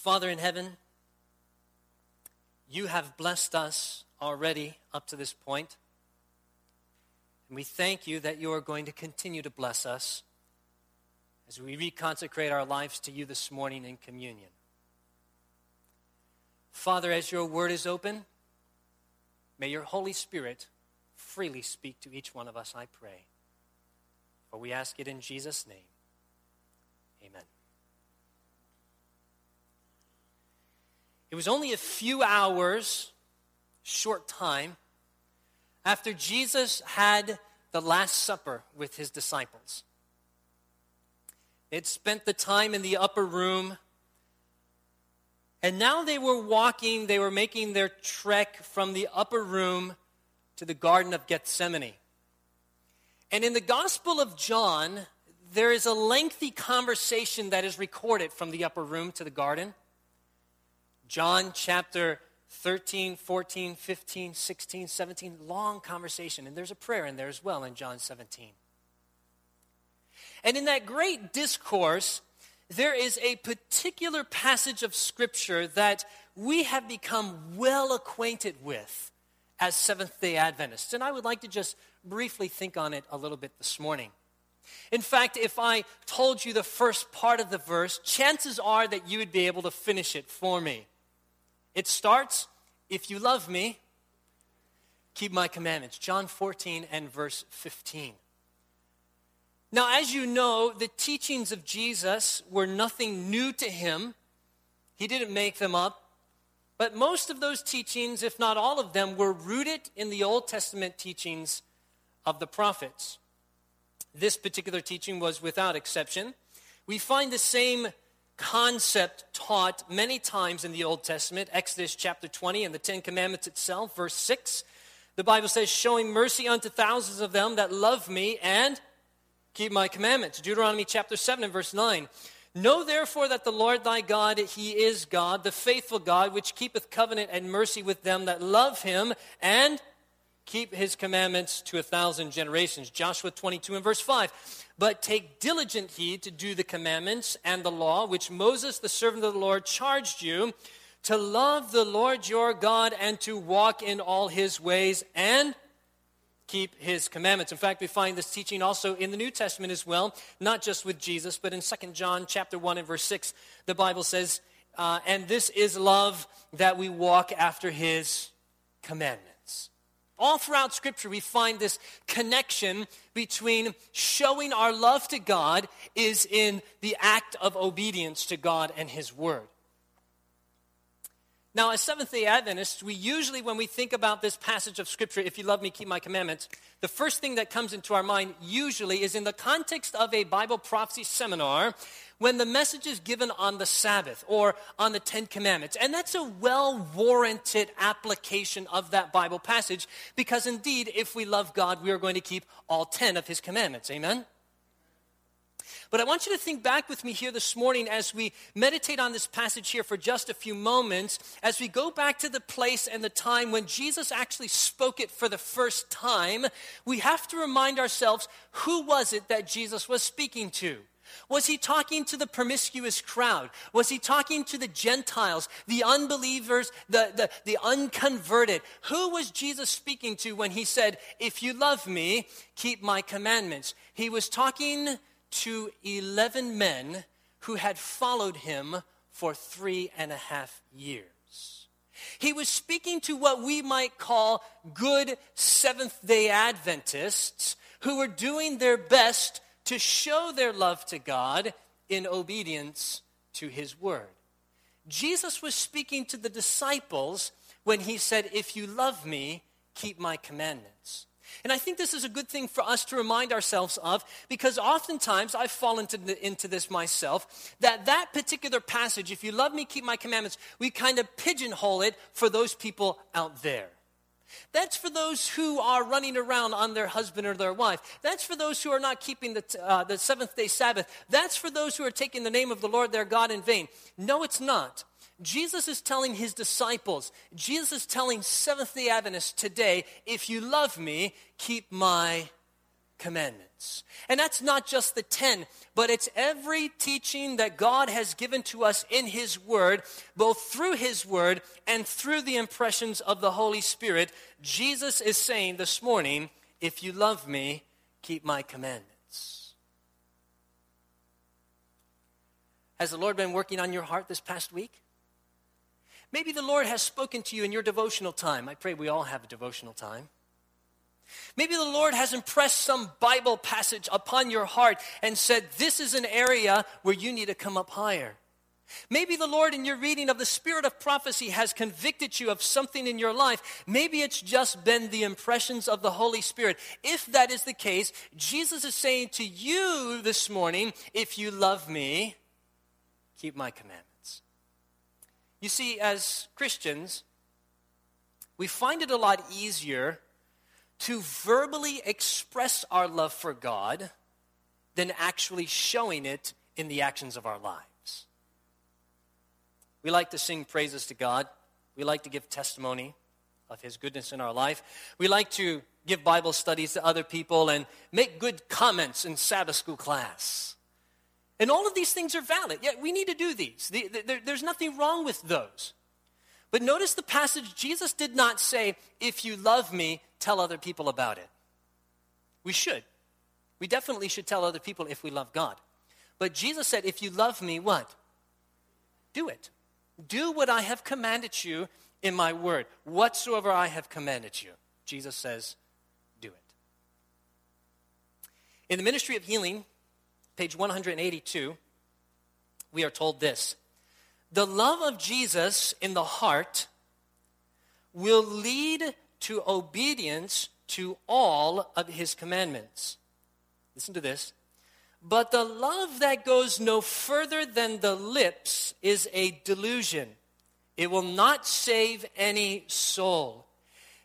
Father in heaven, you have blessed us already up to this point. And we thank you that you are going to continue to bless us as we reconsecrate our lives to you this morning in communion. Father, as your word is open, may your Holy Spirit freely speak to each one of us, I pray. For we ask it in Jesus' name. Amen. It was only a few hours, short time, after Jesus had the Last Supper with his disciples. They'd spent the time in the upper room, and now they were walking, they were making their trek from the upper room to the Garden of Gethsemane. And in the Gospel of John, there is a lengthy conversation that is recorded from the upper room to the garden. John chapter 13, 14, 15, 16, 17, long conversation. And there's a prayer in there as well in John 17. And in that great discourse, there is a particular passage of Scripture that we have become well acquainted with as Seventh day Adventists. And I would like to just briefly think on it a little bit this morning. In fact, if I told you the first part of the verse, chances are that you would be able to finish it for me. It starts, If you love me, keep my commandments. John 14 and verse 15. Now, as you know, the teachings of Jesus were nothing new to him. He didn't make them up. But most of those teachings, if not all of them, were rooted in the Old Testament teachings of the prophets. This particular teaching was without exception. We find the same concept taught many times in the Old Testament, Exodus chapter 20 and the Ten Commandments itself, verse 6. The Bible says, showing mercy unto thousands of them that love me and keep my commandments. Deuteronomy chapter 7 and verse 9. Know therefore that the Lord thy God, he is God, the faithful God, which keepeth covenant and mercy with them that love him and keep his commandments to a thousand generations. Joshua 22 and verse 5. But take diligent heed to do the commandments and the law which Moses, the servant of the Lord, charged you to love the Lord your God and to walk in all his ways and keep his commandments. In fact, we find this teaching also in the New Testament as well, not just with Jesus, but in 2 John chapter 1 and verse 6, the Bible says, uh, and this is love that we walk after his commandments. All throughout Scripture, we find this connection between showing our love to God is in the act of obedience to God and His Word. Now, as Seventh day Adventists, we usually, when we think about this passage of Scripture, if you love me, keep my commandments, the first thing that comes into our mind usually is in the context of a Bible prophecy seminar when the message is given on the Sabbath or on the Ten Commandments. And that's a well warranted application of that Bible passage because indeed, if we love God, we are going to keep all ten of His commandments. Amen? But I want you to think back with me here this morning as we meditate on this passage here for just a few moments, as we go back to the place and the time when Jesus actually spoke it for the first time. We have to remind ourselves who was it that Jesus was speaking to? Was he talking to the promiscuous crowd? Was he talking to the Gentiles, the unbelievers, the, the, the, unconverted? Who was Jesus speaking to when he said, If you love me, keep my commandments? He was talking to 11 men who had followed him for three and a half years. He was speaking to what we might call good Seventh day Adventists who were doing their best to show their love to God in obedience to his word. Jesus was speaking to the disciples when he said, If you love me, keep my commandments. And I think this is a good thing for us to remind ourselves of because oftentimes I've fallen into, into this myself that that particular passage, if you love me, keep my commandments, we kind of pigeonhole it for those people out there. That's for those who are running around on their husband or their wife. That's for those who are not keeping the, uh, the seventh day Sabbath. That's for those who are taking the name of the Lord their God in vain. No, it's not. Jesus is telling his disciples, Jesus is telling Seventh day Adventists today, if you love me, keep my commandments. And that's not just the 10, but it's every teaching that God has given to us in His Word, both through His Word and through the impressions of the Holy Spirit. Jesus is saying this morning, if you love me, keep my commandments. Has the Lord been working on your heart this past week? Maybe the Lord has spoken to you in your devotional time. I pray we all have a devotional time. Maybe the Lord has impressed some Bible passage upon your heart and said, This is an area where you need to come up higher. Maybe the Lord, in your reading of the spirit of prophecy, has convicted you of something in your life. Maybe it's just been the impressions of the Holy Spirit. If that is the case, Jesus is saying to you this morning, If you love me, keep my commandments. You see, as Christians, we find it a lot easier to verbally express our love for God than actually showing it in the actions of our lives. We like to sing praises to God. We like to give testimony of His goodness in our life. We like to give Bible studies to other people and make good comments in Sabbath school class. And all of these things are valid. Yeah, we need to do these. There's nothing wrong with those. But notice the passage Jesus did not say, If you love me, tell other people about it. We should. We definitely should tell other people if we love God. But Jesus said, If you love me, what? Do it. Do what I have commanded you in my word. Whatsoever I have commanded you. Jesus says, Do it. In the ministry of healing, page 182, we are told this the love of Jesus in the heart will lead to obedience to all of his commandments. Listen to this. But the love that goes no further than the lips is a delusion. It will not save any soul.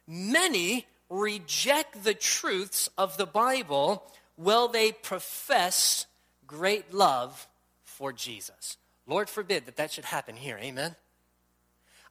Many reject the truths of the Bible while they profess great love for Jesus. Lord forbid that that should happen here. Amen.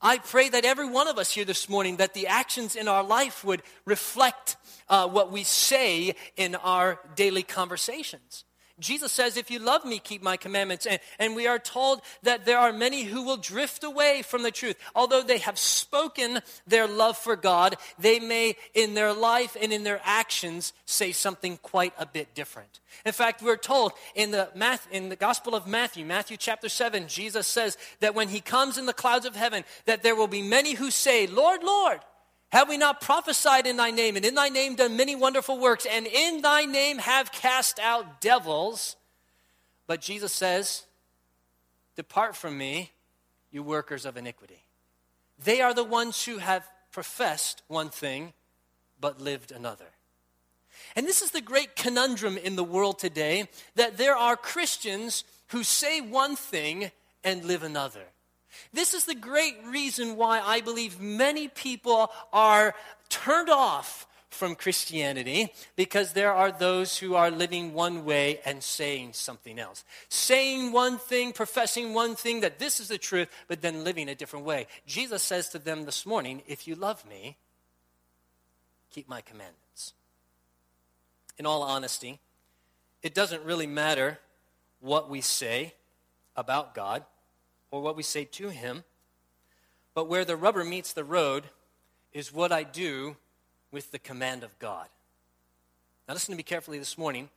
I pray that every one of us here this morning, that the actions in our life would reflect uh, what we say in our daily conversations. Jesus says, If you love me, keep my commandments. And, and we are told that there are many who will drift away from the truth. Although they have spoken their love for God, they may, in their life and in their actions, say something quite a bit different. In fact, we're told in the, Math, in the Gospel of Matthew, Matthew chapter 7, Jesus says that when he comes in the clouds of heaven, that there will be many who say, Lord, Lord, have we not prophesied in thy name, and in thy name done many wonderful works, and in thy name have cast out devils? But Jesus says, Depart from me, you workers of iniquity. They are the ones who have professed one thing, but lived another. And this is the great conundrum in the world today that there are Christians who say one thing and live another. This is the great reason why I believe many people are turned off from Christianity because there are those who are living one way and saying something else. Saying one thing, professing one thing that this is the truth, but then living a different way. Jesus says to them this morning, If you love me, keep my commandments. In all honesty, it doesn't really matter what we say about God or what we say to Him. But where the rubber meets the road is what I do with the command of God. Now, listen to me carefully this morning.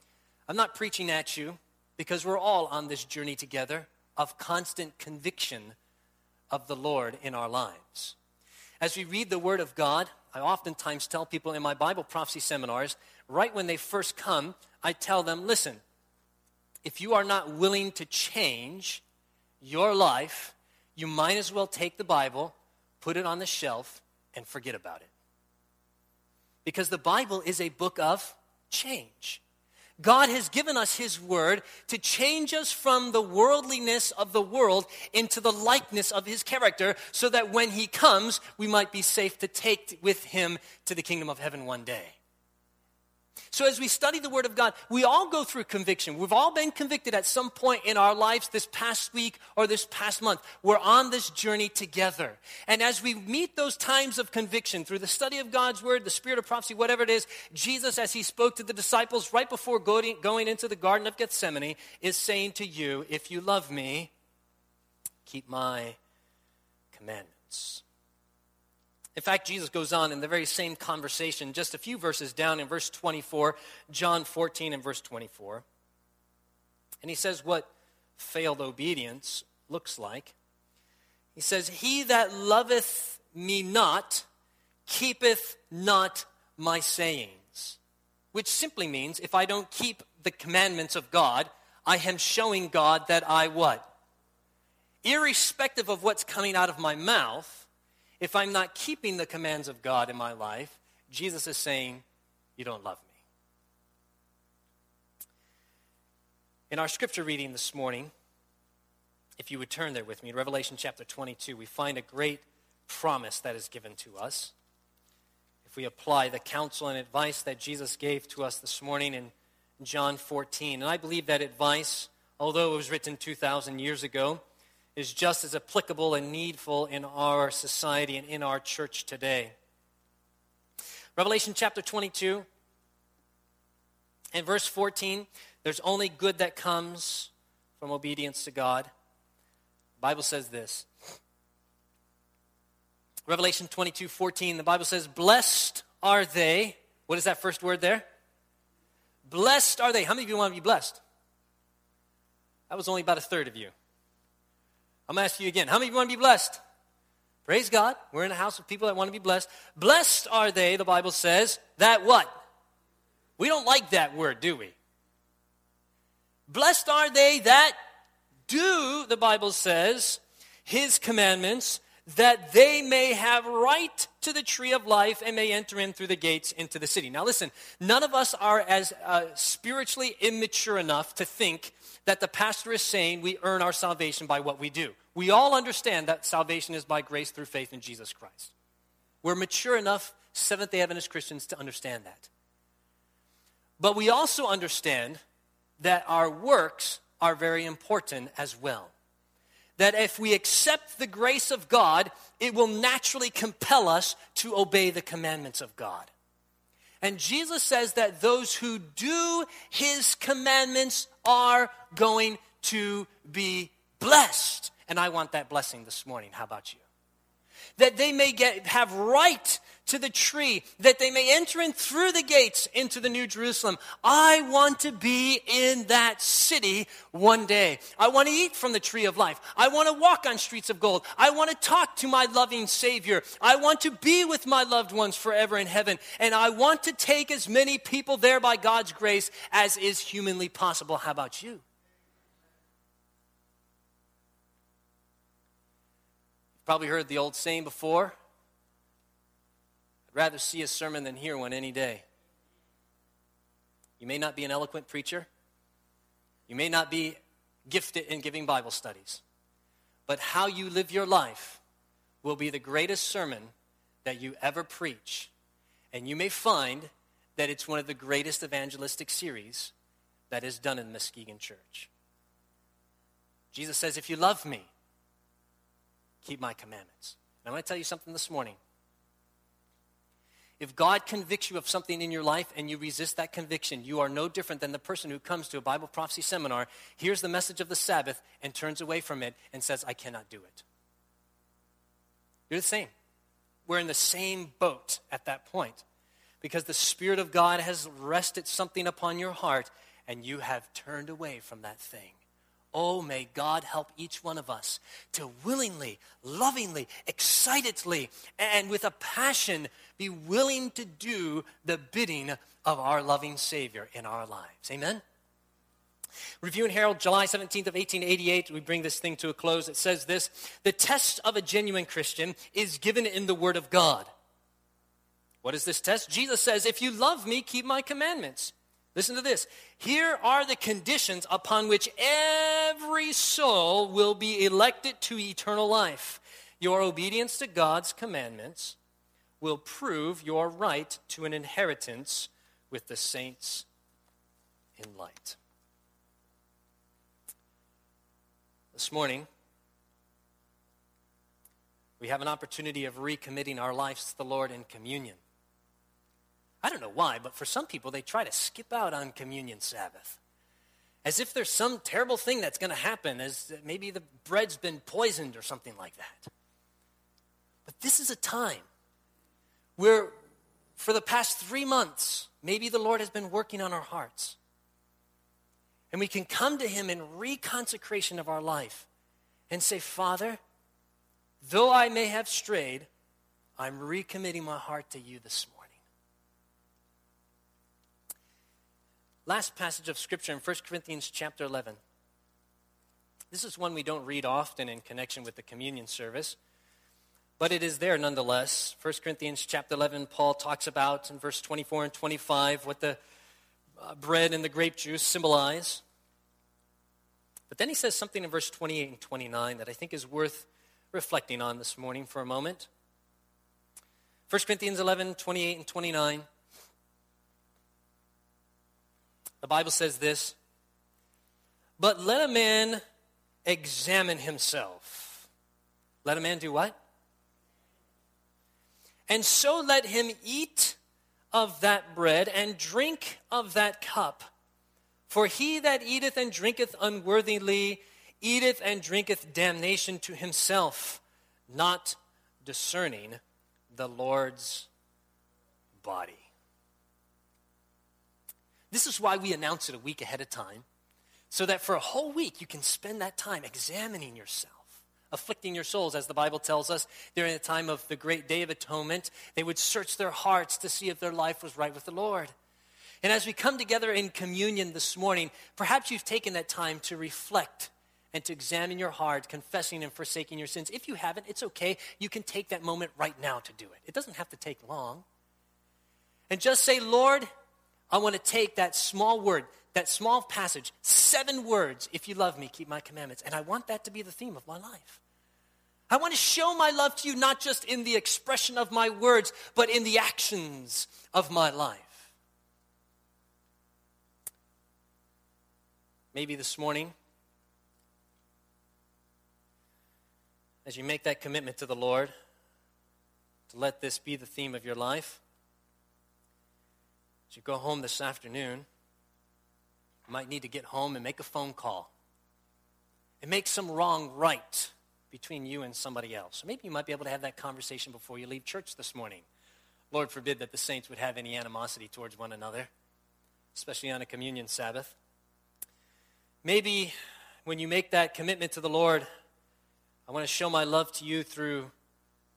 I'm not preaching at you because we're all on this journey together of constant conviction of the Lord in our lives. As we read the Word of God, I oftentimes tell people in my Bible prophecy seminars, right when they first come, I tell them, listen, if you are not willing to change, your life, you might as well take the Bible, put it on the shelf, and forget about it. Because the Bible is a book of change. God has given us His Word to change us from the worldliness of the world into the likeness of His character so that when He comes, we might be safe to take with Him to the kingdom of heaven one day. So, as we study the Word of God, we all go through conviction. We've all been convicted at some point in our lives this past week or this past month. We're on this journey together. And as we meet those times of conviction through the study of God's Word, the spirit of prophecy, whatever it is, Jesus, as he spoke to the disciples right before going, into the Garden of Gethsemane, is saying to you, If you love me, keep my commandments. In fact, Jesus goes on in the very same conversation, just a few verses down in verse 24, John 14 and verse 24. And he says what failed obedience looks like. He says, He that loveth me not keepeth not my sayings. Which simply means if I don't keep the commandments of God, I am showing God that I what? Irrespective of what's coming out of my mouth, if I'm not keeping the commands of God in my life, Jesus is saying, You don't love me. In our scripture reading this morning, if you would turn there with me, in Revelation chapter 22, we find a great promise that is given to us. If we apply the counsel and advice that Jesus gave to us this morning in John 14, and I believe that advice, although it was written 2,000 years ago, is just as applicable and needful in our society and in our church today. Revelation chapter 22 and verse 14 there's only good that comes from obedience to God. The Bible says this. Revelation 22 14, the Bible says, Blessed are they. What is that first word there? Blessed are they. How many of you want to be blessed? That was only about a third of you. I'm going to ask you again. How many of you want to be blessed? Praise God. We're in a house of people that want to be blessed. Blessed are they, the Bible says, that what? We don't like that word, do we? Blessed are they that do, the Bible says, his commandments, that they may have right to the tree of life and may enter in through the gates into the city. Now, listen, none of us are as uh, spiritually immature enough to think that the pastor is saying we earn our salvation by what we do. We all understand that salvation is by grace through faith in Jesus Christ. We're mature enough, Seventh day Adventist Christians, to understand that. But we also understand that our works are very important as well. That if we accept the grace of God, it will naturally compel us to obey the commandments of God. And Jesus says that those who do his commandments are going to be blessed. And I want that blessing this morning. How about you? That they may get, have right to the tree, that they may enter in through the gates into the New Jerusalem. I want to be in that city one day. I want to eat from the tree of life. I want to walk on streets of gold. I want to talk to my loving Savior. I want to be with my loved ones forever in heaven. And I want to take as many people there by God's grace as is humanly possible. How about you? Probably heard the old saying before I'd rather see a sermon than hear one any day. You may not be an eloquent preacher. You may not be gifted in giving Bible studies. But how you live your life will be the greatest sermon that you ever preach. And you may find that it's one of the greatest evangelistic series that is done in Muskegon Church. Jesus says, If you love me, keep my commandments. And I'm going to tell you something this morning. If God convicts you of something in your life and you resist that conviction, you are no different than the person who comes to a Bible prophecy seminar, hears the message of the Sabbath, and turns away from it and says, I cannot do it. You're the same. We're in the same boat at that point because the Spirit of God has rested something upon your heart and you have turned away from that thing. Oh, may God help each one of us to willingly, lovingly, excitedly, and with a passion be willing to do the bidding of our loving Savior in our lives. Amen? Review and Herald, July 17th of 1888, we bring this thing to a close. It says this, the test of a genuine Christian is given in the Word of God. What is this test? Jesus says, if you love me, keep my commandments. Listen to this. Here are the conditions upon which every soul will be elected to eternal life. Your obedience to God's commandments will prove your right to an inheritance with the saints in light. This morning, we have an opportunity of recommitting our lives to the Lord in communion. I don't know why, but for some people, they try to skip out on communion Sabbath. As if there's some terrible thing that's going to happen, as maybe the bread's been poisoned or something like that. But this is a time where, for the past three months, maybe the Lord has been working on our hearts. And we can come to Him in reconsecration of our life and say, Father, though I may have strayed, I'm recommitting my heart to you this morning. Last passage of Scripture in 1 Corinthians chapter 11. This is one we don't read often in connection with the communion service, but it is there nonetheless. 1 Corinthians chapter 11, Paul talks about in verse 24 and 25 what the uh, bread and the grape juice symbolize. But then he says something in verse 28 and 29 that I think is worth reflecting on this morning for a moment. 1 Corinthians 11, 28 and 29. The Bible says this But let a man examine himself. Let a man do what? And so let him eat of that bread and drink of that cup. For he that eateth and drinketh unworthily eateth and drinketh damnation to himself, not discerning the Lord's body. This is why we announce it a week ahead of time, so that for a whole week you can spend that time examining yourself, afflicting your souls, as the Bible tells us. During the time of the great day of atonement, they would search their hearts to see if their life was right with the Lord. And as we come together in communion this morning, perhaps you've taken that time to reflect and to examine your heart, confessing and forsaking your sins. If you haven't, it's okay. You can take that moment right now to do it. It doesn't have to take long. And just say, Lord, I want to take that small word, that small passage, seven words, if you love me, keep my commandments. And I want that to be the theme of my life. I want to show my love to you not just in the expression of my words, but in the actions of my life. Maybe this morning, as you make that commitment to the Lord, to let this be the theme of your life, as you go home this afternoon, you might need to get home and make a phone call and make some wrong right between you and somebody else. Maybe you might be able to have that conversation before you leave church this morning. Lord forbid that the saints would have any animosity towards one another, especially on a communion Sabbath. Maybe when you make that commitment to the Lord, I want to show my love to you through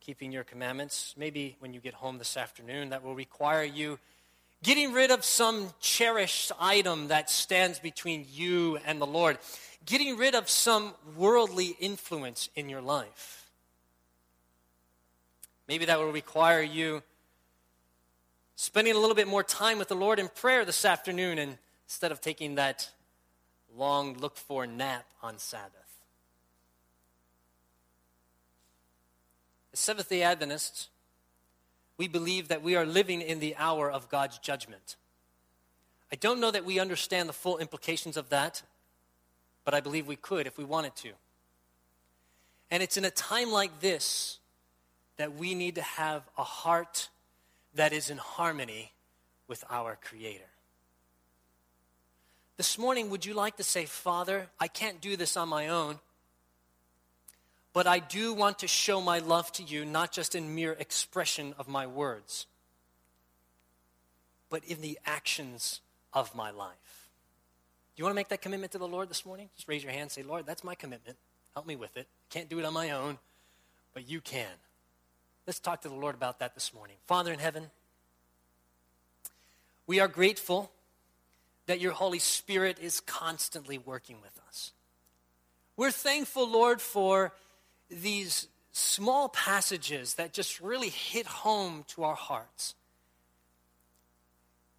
keeping your commandments. Maybe when you get home this afternoon, that will require you getting rid of some cherished item that stands between you and the Lord, getting rid of some worldly influence in your life. Maybe that will require you spending a little bit more time with the Lord in prayer this afternoon and instead of taking that long looked for nap on Sabbath. As Seventh day Adventists, we believe that we are living in the hour of God's judgment. I don't know that we understand the full implications of that, but I believe we could if we wanted to. And it's in a time like this that we need to have a heart that is in harmony with our Creator. This morning, would you like to say, Father, I can't do this on my own? But I do want to show my love to you, not just in mere expression of my words, but in the actions of my life. Do you want to make that commitment to the Lord this morning? Just raise your hand and say, Lord, that's my commitment. Help me with it. I can't do it on my own, but you can. Let's talk to the Lord about that this morning. Father in heaven, we are grateful that your Holy Spirit is constantly working with us. We're thankful, Lord, for these small passages that just really hit home to our hearts.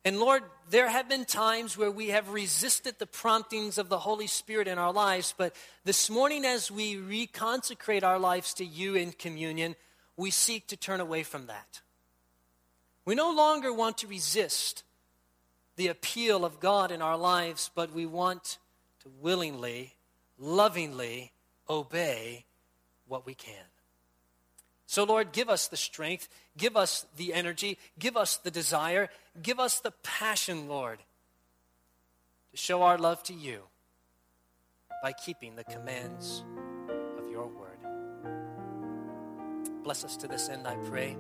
And Lord, there have been times where we have resisted the promptings of the Holy Spirit in our lives, but this morning, as we reconsecrate our lives to you in communion, we seek to turn away from that. We no longer want to resist the appeal of God in our lives, but we want to willingly, lovingly obey what we can. So, Lord, give us the strength, give us the energy, give us the desire, give us the passion, Lord, to show our love to you by keeping the commands of your word. Bless us to this end, I pray.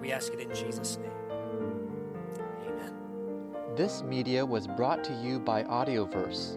We ask it in Jesus' name. Amen. This media was brought to you by Audioverse,